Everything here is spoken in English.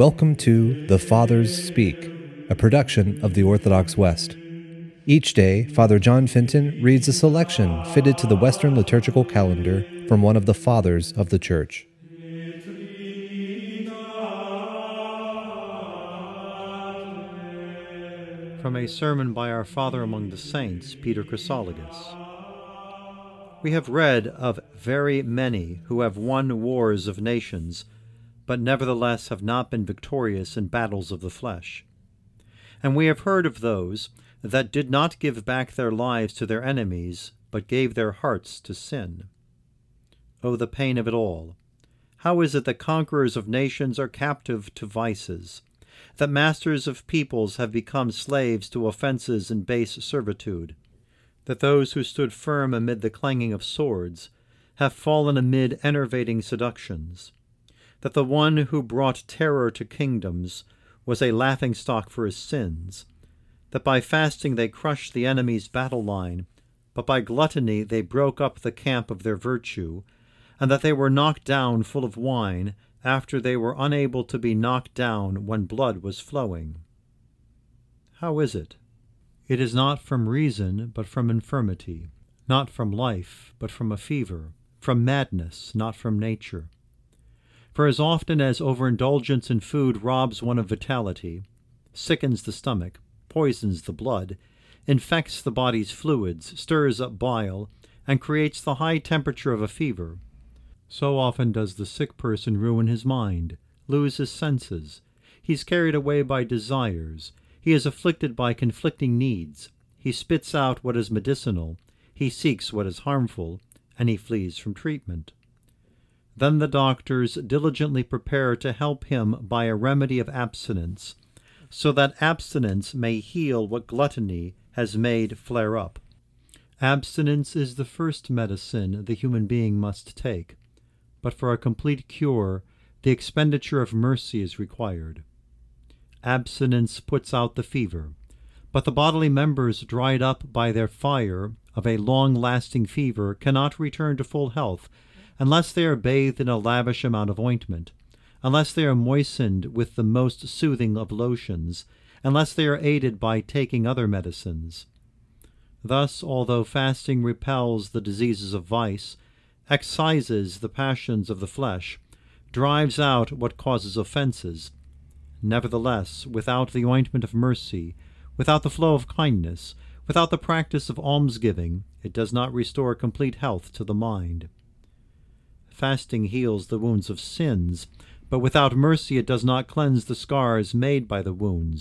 Welcome to The Fathers Speak, a production of the Orthodox West. Each day, Father John Fenton reads a selection fitted to the Western liturgical calendar from one of the Fathers of the Church. From a sermon by our Father among the Saints, Peter Chrysologus. We have read of very many who have won wars of nations but nevertheless have not been victorious in battles of the flesh. And we have heard of those that did not give back their lives to their enemies, but gave their hearts to sin. Oh, the pain of it all! How is it that conquerors of nations are captive to vices, that masters of peoples have become slaves to offences and base servitude, that those who stood firm amid the clanging of swords have fallen amid enervating seductions, that the one who brought terror to kingdoms was a laughing stock for his sins, that by fasting they crushed the enemy's battle line, but by gluttony they broke up the camp of their virtue, and that they were knocked down full of wine after they were unable to be knocked down when blood was flowing. How is it? It is not from reason, but from infirmity, not from life, but from a fever, from madness, not from nature. For as often as overindulgence in food robs one of vitality, sickens the stomach, poisons the blood, infects the body's fluids, stirs up bile, and creates the high temperature of a fever, so often does the sick person ruin his mind, lose his senses. He is carried away by desires. He is afflicted by conflicting needs. He spits out what is medicinal. He seeks what is harmful, and he flees from treatment. Then the doctors diligently prepare to help him by a remedy of abstinence, so that abstinence may heal what gluttony has made flare up. Abstinence is the first medicine the human being must take, but for a complete cure, the expenditure of mercy is required. Abstinence puts out the fever, but the bodily members dried up by their fire of a long lasting fever cannot return to full health unless they are bathed in a lavish amount of ointment, unless they are moistened with the most soothing of lotions, unless they are aided by taking other medicines. Thus, although fasting repels the diseases of vice, excises the passions of the flesh, drives out what causes offences, nevertheless, without the ointment of mercy, without the flow of kindness, without the practice of almsgiving, it does not restore complete health to the mind. Fasting heals the wounds of sins, but without mercy it does not cleanse the scars made by the wounds.